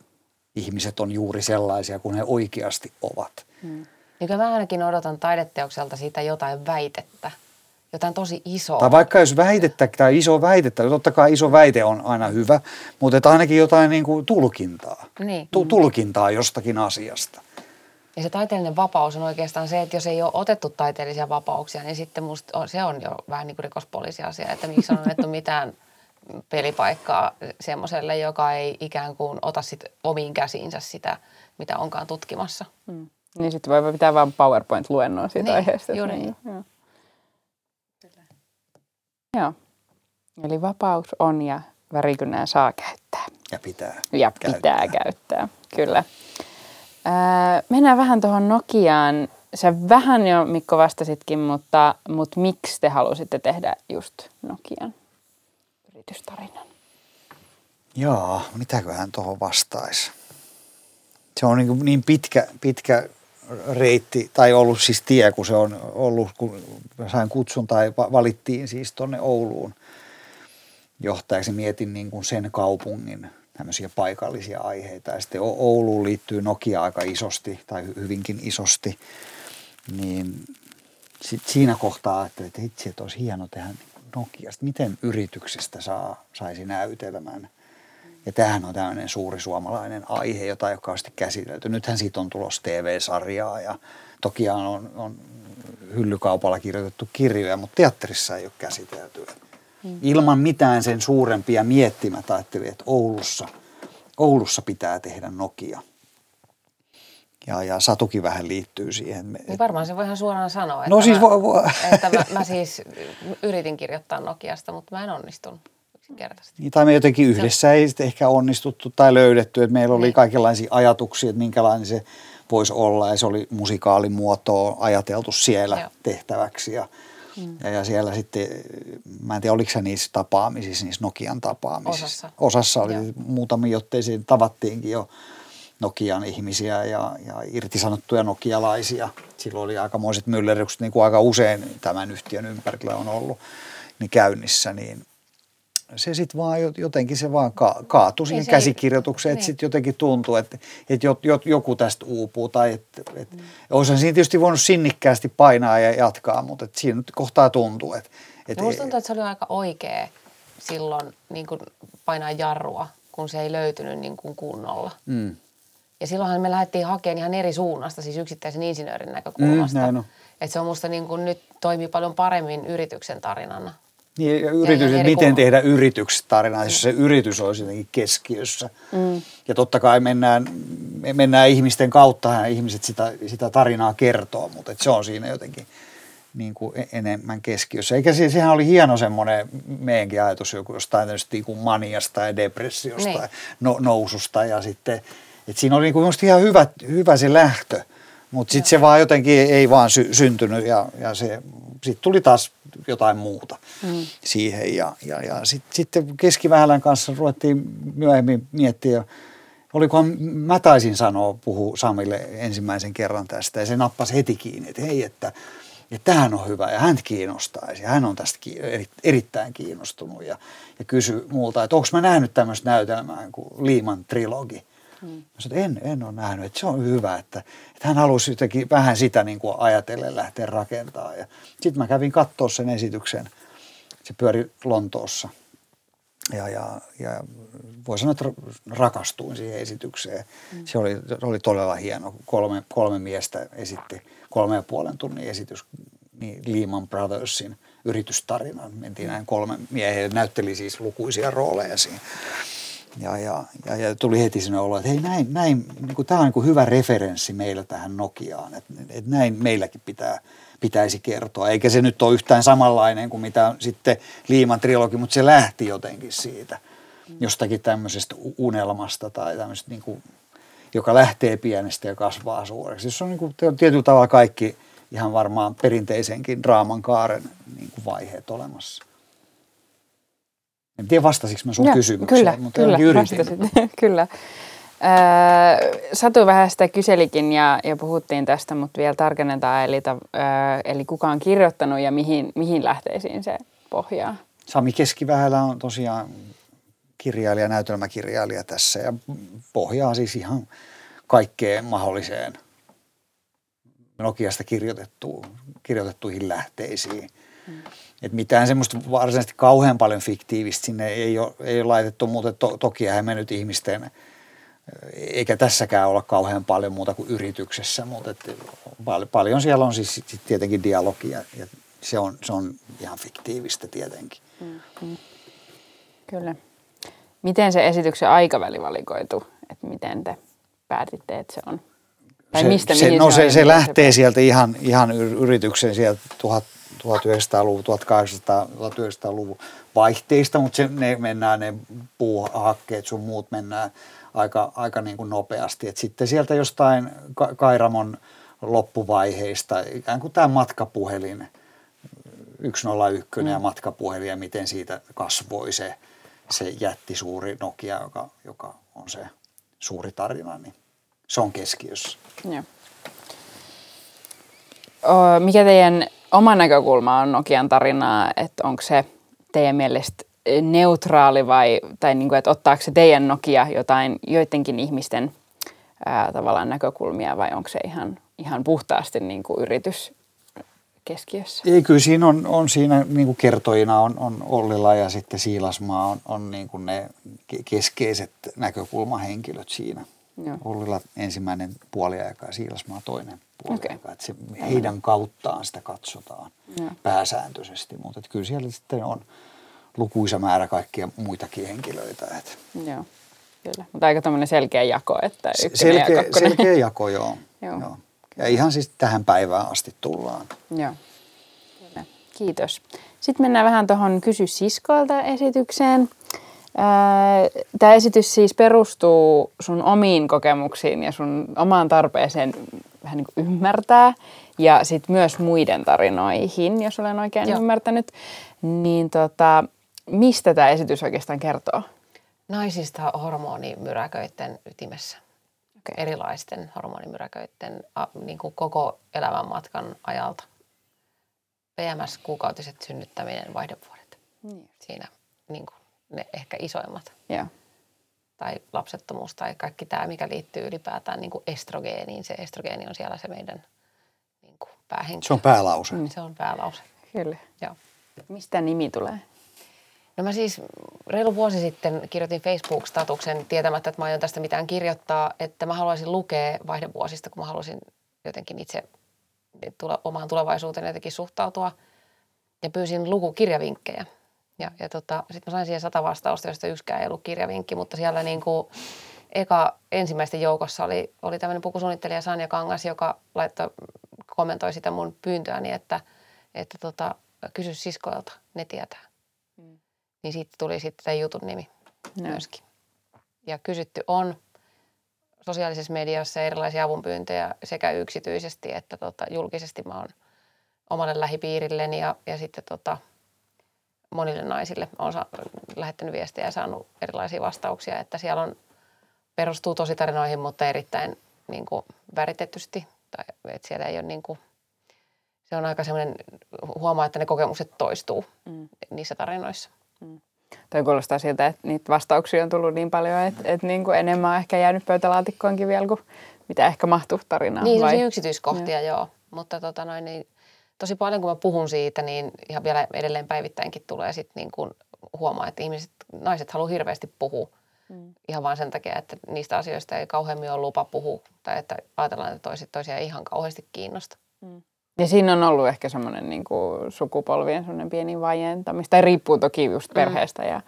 ihmiset on juuri sellaisia kuin he oikeasti ovat. Hmm. Niin mä ainakin odotan taideteokselta siitä jotain väitettä jotain tosi isoa. Tai vaikka jos väitettä tai iso väitettä, totta kai iso väite on aina hyvä, mutta että ainakin jotain niin kuin tulkintaa. Niin. Tu- tulkintaa jostakin asiasta. Ja se taiteellinen vapaus on oikeastaan se, että jos ei ole otettu taiteellisia vapauksia, niin sitten musta on, se on jo vähän niin kuin rikospoliisiasia, että miksi on annettu mitään pelipaikkaa semmoiselle, joka ei ikään kuin ota sit omiin käsiinsä sitä, mitä onkaan tutkimassa. Mm. Niin sitten voi pitää vain PowerPoint-luennon siitä Niin, aiheesta. juuri niin. Joo. Joo. Eli vapaus on ja värikynää saa käyttää. Ja pitää. Ja pitää käyttää, kyllä. Öö, mennään vähän tuohon Nokiaan. Sä vähän jo Mikko vastasitkin, mutta, mutta miksi te halusitte tehdä just Nokian yritystarinan? Jaa, mitäköhän tuohon vastaisi? Se on niin, niin pitkä, pitkä reitti, tai ollut siis tie, kun se on ollut, kun sain kutsun tai valittiin siis tuonne Ouluun johtajaksi. Mietin niin kuin sen kaupungin tämmöisiä paikallisia aiheita. Ja sitten Ouluun liittyy Nokia aika isosti tai hyvinkin isosti. Niin sit siinä kohtaa ajattelin, että itse, että olisi hieno tehdä Nokiasta. Miten yrityksestä saa, saisi näytelmän? Ja tämähän on tämmöinen suuri suomalainen aihe, jota ei ole kauheasti käsitelty. Nythän siitä on tulossa TV-sarjaa ja toki on, on hyllykaupalla kirjoitettu kirjoja, mutta teatterissa ei ole käsitelty. Hmm. Ilman mitään sen suurempia miettimät ajattelin, että Oulussa, Oulussa pitää tehdä Nokia. Ja, ja Satukin vähän liittyy siihen. Niin varmaan se voi ihan suoraan sanoa, että, no siis mä, vo, vo. että mä, mä siis yritin kirjoittaa Nokiasta, mutta mä en onnistunut yksinkertaisesti. Niin, tai me jotenkin yhdessä ei sitten ehkä onnistuttu tai löydetty, että meillä oli niin. kaikenlaisia ajatuksia, että minkälainen se voisi olla ja se oli musikaalimuotoa ajateltu siellä Joo. tehtäväksi ja, mm. ja, ja siellä sitten, mä en tiedä oliko se niissä tapaamisissa, niissä Nokian tapaamisissa. Osassa. Osassa oli Joo. muutamia, jottei tavattiinkin jo Nokian ihmisiä ja, ja irtisanottuja nokialaisia. Silloin oli aikamoiset myllerrykset, niin kuin aika usein tämän yhtiön ympärillä on ollut niin käynnissä, niin se sitten vaan jotenkin se vaan ka- kaatui siihen niin käsikirjoitukseen, että niin. sitten jotenkin tuntuu, että, että joku tästä uupuu tai että, että mm. olisihan siinä tietysti voinut sinnikkäästi painaa ja jatkaa, mutta että siinä nyt kohtaa tuntuu. Että, että Minusta tuntuu, että se oli aika oikea silloin niin kuin painaa jarrua, kun se ei löytynyt niin kuin kunnolla. Mm. Ja silloinhan me lähdettiin hakemaan ihan eri suunnasta, siis yksittäisen insinöörin näkökulmasta. Mm, että se on musta niin kuin nyt toimii paljon paremmin yrityksen tarinana. Niin, ja yritys, ja miten tehdä yrityksestä tarinaa, jos se yritys olisi jotenkin keskiössä. Mm. Ja totta kai mennään, mennään ihmisten kautta, ja ihmiset sitä, sitä tarinaa kertoo, mutta et se on siinä jotenkin niin kuin e-, enemmän keskiössä. Eikä se, sehän oli hieno semmoinen meidänkin ajatus joku jostain niin kuin maniasta ja depressiosta niin. ja no, noususta ja sitten, että siinä oli niin kuin ihan hyvä, hyvä se lähtö. Mutta sitten se vaan jotenkin ei vaan sy- syntynyt ja, ja se, sitten tuli taas jotain muuta mm. siihen. Ja, ja, ja sitten sit keskivähälän kanssa ruvettiin myöhemmin miettiä, olikohan mä taisin sanoa, puhu Samille ensimmäisen kerran tästä ja se nappasi heti kiinni, että hei, että, että tämähän on hyvä ja hän kiinnostaisi ja hän on tästä erittäin kiinnostunut ja, ja kysyi multa, että onko mä nähnyt tämmöistä näytelmää kuin Liiman trilogi. Hmm. Sanoin, en, en ole nähnyt, että se on hyvä, että, että hän halusi jotenkin vähän sitä niin kuin ajatellen lähteä rakentamaan. Sitten mä kävin katsoa sen esityksen, se pyöri Lontoossa. Ja, ja, ja voi sanoa, että rakastuin siihen esitykseen. Hmm. Se oli, oli todella hieno. Kolme, kolme miestä esitti kolme ja puolen tunnin esitys niin Lehman Brothersin yritystarinan. Mentiin näin kolme miehiä, näytteli siis lukuisia rooleja siinä. Ja, ja, ja, ja tuli heti sinne olo, että hei näin, näin niin kuin, tämä on niin kuin hyvä referenssi meillä tähän Nokiaan, että, että näin meilläkin pitää, pitäisi kertoa. Eikä se nyt ole yhtään samanlainen kuin mitä sitten Liiman trilogi, mutta se lähti jotenkin siitä jostakin tämmöisestä unelmasta tai tämmöisestä, niin kuin, joka lähtee pienestä ja kasvaa suureksi. Se on niin kuin, tietyllä tavalla kaikki ihan varmaan perinteisenkin draaman kaaren niin kuin vaiheet olemassa. En tiedä vastasiko mä sun ja, kysymykseen, kyllä, mutta kyllä, yritin. kyllä. Öö, Satu vähän sitä kyselikin ja, ja puhuttiin tästä, mutta vielä tarkennetaan, eli, ta, öö, eli kuka on kirjoittanut ja mihin, mihin lähteisiin se pohjaa? Sami Keskivähälä on tosiaan kirjailija, näytelmäkirjailija tässä ja pohjaa siis ihan kaikkeen mahdolliseen Nokiasta kirjoitettu, kirjoitettuihin lähteisiin. Mm. Et mitään semmoista varsinaisesti kauhean paljon fiktiivistä sinne ei ole, ei ole laitettu, mutta to, toki me nyt ihmisten, eikä tässäkään olla kauhean paljon muuta kuin yrityksessä, mutta et pal- paljon siellä on siis tietenkin dialogia ja se on, se on ihan fiktiivistä tietenkin. Mm. Kyllä. Miten se esityksen aikaväli valikoitu, että miten te päätitte, että se on? Tai se, mistä, se, no se, se ja lähtee sieltä ihan, ihan yrityksen sieltä 1900-luvun, 1800-1900-luvun vaihteista, mutta se, ne mennään, ne puuhakkeet sun muut mennään aika, aika niin kuin nopeasti. Et sitten sieltä jostain Kairamon loppuvaiheista, ikään kuin tämä matkapuhelin, 101 mm. ja matkapuhelin ja miten siitä kasvoi se, se jätti suuri Nokia, joka, joka on se suuri tarina, niin se on keskiössä. Joo. Mikä teidän oma näkökulma on Nokian tarinaa, että onko se teidän mielestä neutraali vai, tai niin kuin, että ottaako se teidän Nokia jotain joidenkin ihmisten ää, tavallaan näkökulmia vai onko se ihan, ihan puhtaasti niin kuin yritys keskiössä? Ei, kyllä siinä on, on siinä niin kuin kertojina on, on Ollila ja sitten Siilasmaa on, on niin kuin ne keskeiset näkökulmahenkilöt siinä. Joo. Ollila ensimmäinen puoliaika ja Siilasmaa toinen puoliaika. Okay. Että se, heidän kauttaan sitä katsotaan Joo. pääsääntöisesti, mutta kyllä siellä sitten on lukuisa määrä kaikkia muitakin henkilöitä. Että. Joo, kyllä. Mutta aika tämmöinen selkeä jako, että selkeä, ja selkeä jako, joo. joo. joo. Ja ihan siis tähän päivään asti tullaan. Joo. Kyllä. Kiitos. Sitten mennään vähän tuohon Kysy siskoilta esitykseen. Tämä esitys siis perustuu sun omiin kokemuksiin ja sun omaan tarpeeseen vähän niin kuin ymmärtää ja sitten myös muiden tarinoihin, jos olen oikein Joo. ymmärtänyt. Niin tota, mistä tämä esitys oikeastaan kertoo? Naisista hormonimyräköiden ytimessä. Okay. Erilaisten hormonimyräköiden niin kuin koko elämänmatkan ajalta. PMS, kuukautiset synnyttäminen, vaihdevuodet. Mm. Siinä niin kuin ne ehkä isoimmat. Yeah. Tai lapsettomuus tai kaikki tämä, mikä liittyy ylipäätään niin kuin estrogeeniin. Se estrogeeni on siellä se meidän niin kuin päähenkilö. Se on päälause. Mm. Se on päälause. Kyllä. Joo. Mistä nimi tulee? No mä siis reilu vuosi sitten kirjoitin Facebook-statuksen tietämättä, että mä aion tästä mitään kirjoittaa, että mä haluaisin lukea vaihdevuosista, kun mä haluaisin jotenkin itse tule, omaan tulevaisuuteen jotenkin suhtautua. Ja pyysin lukukirjavinkkejä. Ja, ja tota, sitten mä sain siihen sata vastausta, joista yksikään ei ollut kirjavinkki, mutta siellä niin kuin eka ensimmäisten joukossa oli, oli tämmöinen pukusuunnittelija Sanja Kangas, joka laittoi, kommentoi sitä mun pyyntöäni, että, että tota, kysy siskoilta, ne tietää. Mm. Niin siitä tuli sitten tämä jutun nimi no. myöskin. Ja kysytty on sosiaalisessa mediassa erilaisia avunpyyntöjä sekä yksityisesti että tota, julkisesti mä oon omalle lähipiirilleni ja, ja sitten tota, monille naisille on sa- lähettänyt viestejä ja saanut erilaisia vastauksia, että siellä on, perustuu tarinoihin, mutta erittäin niin kuin, väritettysti. Tai, että siellä ei ole niin kuin, se on aika semmoinen, huomaa, että ne kokemukset toistuu mm. niissä tarinoissa. Mm. Toi kuulostaa siltä, että niitä vastauksia on tullut niin paljon, että, että niin kuin enemmän on ehkä jäänyt pöytälaatikkoonkin vielä kuin mitä ehkä mahtuu tarinaan. Niin, vai? yksityiskohtia joo. joo. Mutta tota noin, niin, tosi paljon kun mä puhun siitä, niin ihan vielä edelleen päivittäinkin tulee sitten niin kuin huomaa, että ihmiset, naiset haluaa hirveästi puhua. Mm. Ihan vain sen takia, että niistä asioista ei kauheammin ole lupa puhua tai että ajatellaan, että toiset toisia ei ihan kauheasti kiinnosta. Mm. Ja siinä on ollut ehkä semmoinen niin kuin sukupolvien semmoinen pieni vajentamista. Tai riippuu toki just mm. perheestä mm. ja,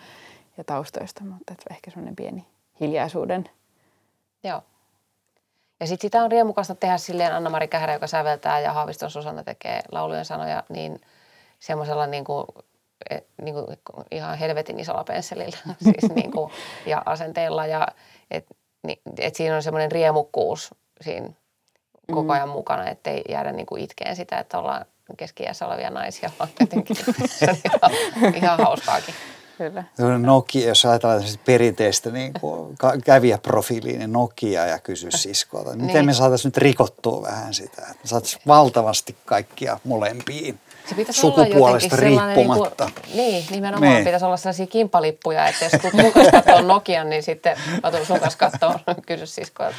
ja taustoista, mutta ehkä semmoinen pieni hiljaisuuden. Joo. Ja sitten sitä on riemukasta tehdä silleen Anna-Mari Kähärä, joka säveltää ja Haaviston Susanna tekee laulujen sanoja, niin semmoisella niin kuin, niin kuin ihan helvetin isolla pensselillä siis niin kuin, ja asenteella. Ja et, niin, et siinä on semmoinen riemukkuus siinä koko mm. ajan mukana, ettei jäädä niin kuin itkeen sitä, että ollaan keski olevia naisia, vaan jotenkin se on ihan, ihan hauskaakin. Kyllä. Nokia, jos ajatellaan perinteistä niin kävijäprofiiliin, niin Nokia ja kysy siskolta. Miten niin. me saataisiin nyt rikottua vähän sitä, että saataisiin valtavasti kaikkia molempiin se sukupuolesta riippumatta. Niin, kuin, niin nimenomaan niin. pitäisi olla sellaisia kimpalippuja, että jos tulet katsoa Nokian, niin sitten mä tulen sun kanssa katsoa kysy siskoilta.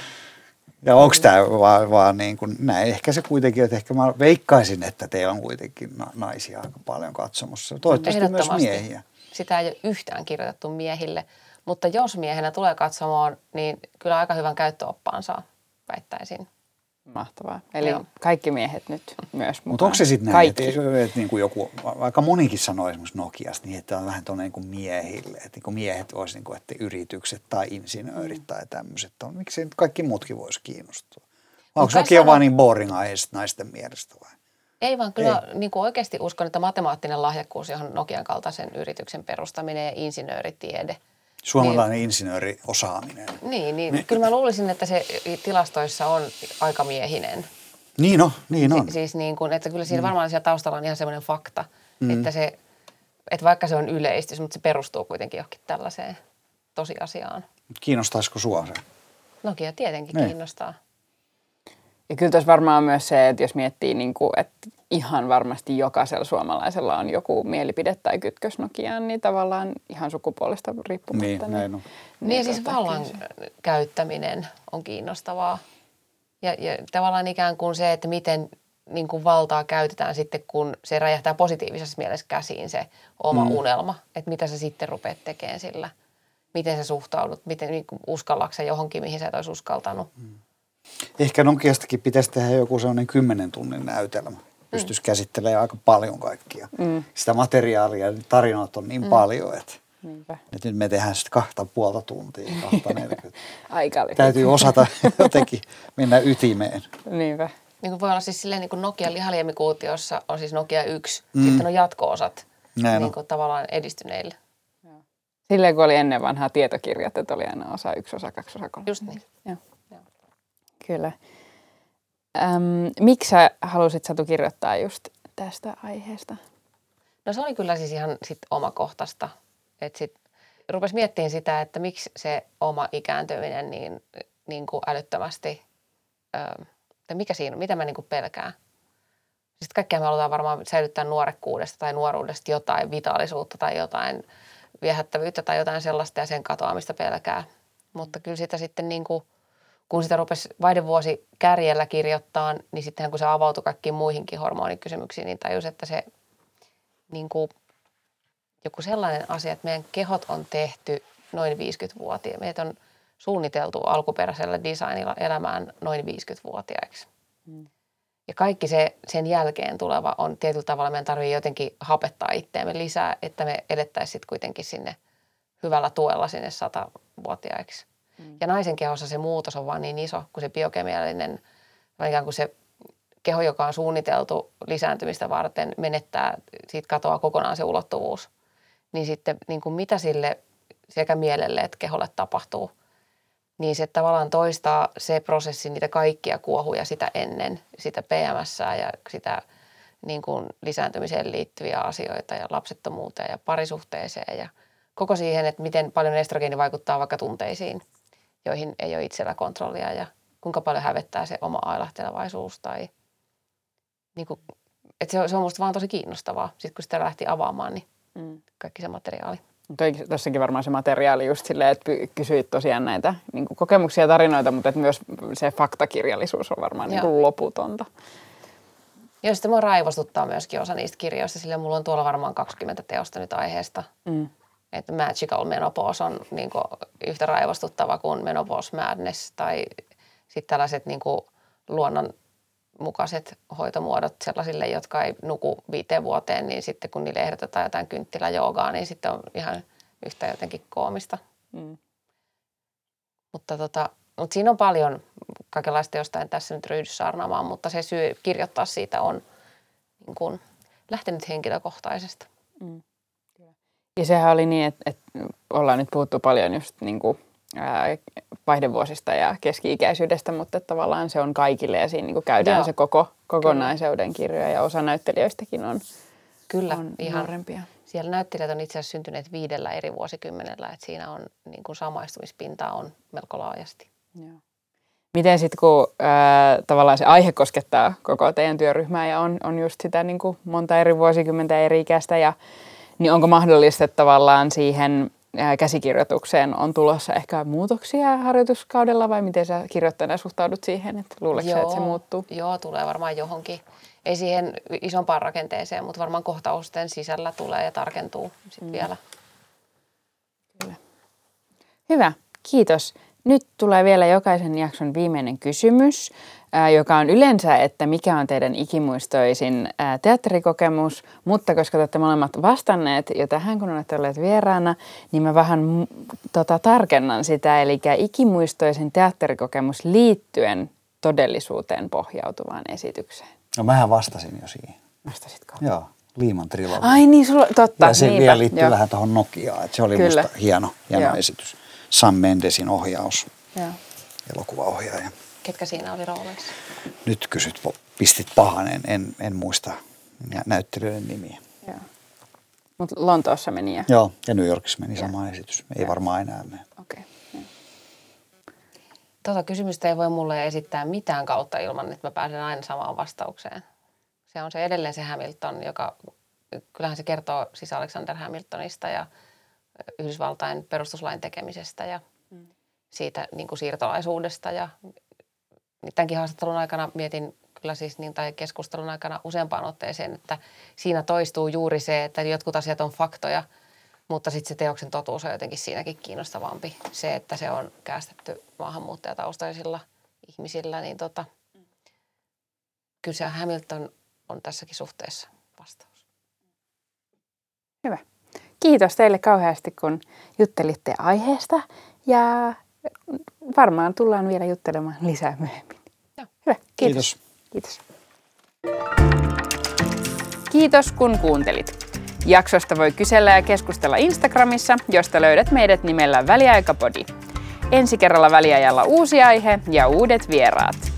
Ja onko tämä vaan, vaan niin kuin näin? Ehkä se kuitenkin, että ehkä mä veikkaisin, että teillä on kuitenkin na- naisia aika paljon katsomassa. Toivottavasti myös miehiä. Sitä ei ole yhtään kirjoitettu miehille. Mutta jos miehenä tulee katsomaan, niin kyllä aika hyvän käyttöoppaan saa, väittäisin. Mahtavaa. Eli Joo. kaikki miehet nyt myös mukaan. Mutta onko se sitten näin, että, Kaikki. että niin kuin joku, vaikka monikin sanoo esimerkiksi Nokiasta, niin että on vähän tuonne niin miehille, että niin kuin miehet olisi, niin kuin, että yritykset tai insinöörit tai tämmöiset on. Miksi nyt kaikki muutkin voisi kiinnostua? Vai onko Nokia sano- vaan niin boring aiheesta naisten mielestä vai? Ei vaan kyllä niin kuin oikeasti uskon, että matemaattinen lahjakkuus, johon Nokian kaltaisen yrityksen perustaminen ja insinööritiede. Suomalainen insinööriosaaminen. Niin, niin kyllä mä luulisin, että se tilastoissa on aika miehinen. Niin on, niin on. Si- siis niin kuin, että kyllä siinä varmaan siellä taustalla on ihan semmoinen fakta, että se, että vaikka se on yleistys, mutta se perustuu kuitenkin johonkin tällaiseen tosiasiaan. Kiinnostaisiko sua se? Nokia tietenkin Niin. kiinnostaa. Ja kyllä tässä varmaan on myös se, että jos miettii, niin kuin, että ihan varmasti jokaisella suomalaisella on joku mielipide tai kytkös Nokiaan, niin tavallaan ihan sukupuolesta riippumatta. Niin, näin on. Niin, ja siis vallan käyttäminen on kiinnostavaa. Ja, ja tavallaan ikään kuin se, että miten niin kuin valtaa käytetään sitten, kun se räjähtää positiivisessa mielessä käsiin se oma mm. unelma. Että mitä sä sitten rupeat tekemään sillä. Miten sä suhtaudut, miten niin uskallatko sä johonkin, mihin sä et olisi uskaltanut. Mm. Ehkä Nokiastakin pitäisi tehdä joku sellainen kymmenen tunnin näytelmä. Pystyisi käsittelemään aika paljon kaikkia. Mm. Sitä materiaalia ja tarinoita on niin mm. paljon, että, Niinpä. nyt me tehdään sitten kahta puolta tuntia, kahta. Aika lyhyt. Täytyy osata jotenkin mennä ytimeen. Niinpä. Niin kuin voi olla siis silleen niin kuin Nokia lihaliemikuutiossa on siis Nokia 1, mm. sitten on jatko-osat Näin niin on. kuin tavallaan edistyneille. Silleen kun oli ennen vanhaa tietokirjat, että oli aina osa yksi, osa kaksi, osa kolme. Just niin. Joo. Kyllä. Öm, miksi sä halusit Satu kirjoittaa just tästä aiheesta? No se oli kyllä siis ihan sit omakohtaista. Että sit rupesi miettimään sitä, että miksi se oma ikääntyminen niin, niin kuin älyttömästi, ö, että mikä siinä mitä mä niin kuin pelkään. Sitten kaikkea me halutaan varmaan säilyttää nuorekkuudesta tai nuoruudesta jotain vitaalisuutta tai jotain viehättävyyttä tai jotain sellaista ja sen katoamista pelkää. Mutta kyllä sitä sitten niin kuin, kun sitä rupesi vaihdevuosi kärjellä kirjoittaa, niin sittenhän kun se avautui kaikkiin muihinkin hormonikysymyksiin, niin tajus, että se niin kuin joku sellainen asia, että meidän kehot on tehty noin 50-vuotiaiksi. Meitä on suunniteltu alkuperäisellä designilla elämään noin 50-vuotiaiksi. Ja kaikki se sen jälkeen tuleva on tietyllä tavalla, meidän tarvii jotenkin hapettaa itseämme lisää, että me edettäisiin sitten kuitenkin sinne hyvällä tuella sinne 100-vuotiaiksi. Mm. Ja naisen kehossa se muutos on vaan niin iso, kun se biokemiallinen, ikään kuin se keho, joka on suunniteltu lisääntymistä varten, menettää, siitä katoaa kokonaan se ulottuvuus. Niin sitten niin kuin mitä sille sekä mielelle että keholle tapahtuu, niin se tavallaan toistaa se prosessi niitä kaikkia kuohuja sitä ennen, sitä PMS ja sitä niin kuin lisääntymiseen liittyviä asioita ja lapsettomuuteen ja parisuhteeseen ja koko siihen, että miten paljon estrogeeni vaikuttaa vaikka tunteisiin, joihin ei ole itsellä kontrollia ja kuinka paljon hävettää se oma ailahtelevaisuus tai niin kuin, että se on, se on musta vaan tosi kiinnostavaa. Sitten kun sitä lähti avaamaan, niin Mm. kaikki se materiaali. Tuossakin varmaan se materiaali just silleen, että kysyit tosiaan näitä niin kokemuksia ja tarinoita, mutta että myös se faktakirjallisuus on varmaan niin kuin Joo. loputonta. Ja sitten mua raivostuttaa myöskin osa niistä kirjoista, sillä mulla on tuolla varmaan 20 teosta nyt aiheesta. Mm. Että Magical Menopause on niin kuin, yhtä raivostuttava kuin Menopause Madness tai sitten tällaiset niin kuin, luonnonmukaiset hoitomuodot sellaisille, jotka ei nuku viiteen vuoteen, niin sitten kun niille ehdotetaan jotain kynttiläjoogaa, niin sitten on ihan yhtä jotenkin koomista. Mm. Mutta, tota, mutta siinä on paljon kaikenlaista, josta en tässä nyt ryhdy saarnaamaan, mutta se syy kirjoittaa siitä on niin kuin, lähtenyt henkilökohtaisesta. Ja sehän oli niin, että, että ollaan nyt puhuttu paljon just niin kuin, ää, vaihdevuosista ja keski-ikäisyydestä, mutta tavallaan se on kaikille ja siinä niin kuin käydään Joo. se koko kokonaisuuden kirjoja ja osa näyttelijöistäkin on, Kyllä, on ihan nuorempia. Siellä näyttelijät on itse asiassa syntyneet viidellä eri vuosikymmenellä, että siinä on niin kuin samaistumispintaa on melko laajasti. Joo. Miten sitten, kun ää, tavallaan se aihe koskettaa koko teidän työryhmää ja on, on just sitä niin kuin monta eri vuosikymmentä eri ikäistä, ja, niin onko mahdollista, että tavallaan siihen käsikirjoitukseen on tulossa ehkä muutoksia harjoituskaudella vai miten sä kirjoittajana suhtaudut siihen, että luuletko sä, että se muuttuu? Joo, tulee varmaan johonkin. Ei siihen isompaan rakenteeseen, mutta varmaan kohtausten sisällä tulee ja tarkentuu sitten mm. vielä. Kyllä. Hyvä, kiitos. Nyt tulee vielä jokaisen jakson viimeinen kysymys, joka on yleensä, että mikä on teidän ikimuistoisin teatterikokemus, mutta koska te olette molemmat vastanneet jo tähän, kun olette olleet vieraana, niin mä vähän tota, tarkennan sitä, eli ikimuistoisin teatterikokemus liittyen todellisuuteen pohjautuvaan esitykseen. No mähän vastasin jo siihen. Vastasitko? Joo, Liiman trilogia. Ai niin, sulla, totta. Ja se niinpä, vielä liittyy vähän tuohon Nokiaan, että se oli Kyllä. musta hieno, hieno Joo. esitys. Sam Mendesin ohjaus, Joo. elokuvaohjaaja. Ketkä siinä oli rooleissa? Nyt kysyt, pistit pahan, en, en, en muista näyttelijöiden nimiä. Joo. Mutta Lontoossa meni ja... Joo, ja New Yorkissa meni ja. sama esitys. Ei ja. varmaan enää mene. Okei. Okay. Tota kysymystä ei voi mulle esittää mitään kautta ilman, että mä pääsen aina samaan vastaukseen. Se on se edelleen se Hamilton, joka, kyllähän se kertoo siis Alexander Hamiltonista ja Yhdysvaltain perustuslain tekemisestä ja mm. siitä niin kuin siirtolaisuudesta. Ja tämänkin haastattelun aikana mietin kyllä siis niin, tai keskustelun aikana useampaan otteeseen, että siinä toistuu juuri se, että jotkut asiat on faktoja, mutta sitten se teoksen totuus on jotenkin siinäkin kiinnostavampi. Se, että se on käästetty maahanmuuttajataustaisilla ihmisillä, niin tota, kyllä se Hamilton on tässäkin suhteessa vastaus. Hyvä. Kiitos teille kauheasti, kun juttelitte aiheesta ja varmaan tullaan vielä juttelemaan lisää myöhemmin. Joo. Hyvä, kiitos. Kiitos. Kiitos kun kuuntelit. Jaksosta voi kysellä ja keskustella Instagramissa, josta löydät meidät nimellä Väliaikapodi. Ensi kerralla väliajalla uusi aihe ja uudet vieraat.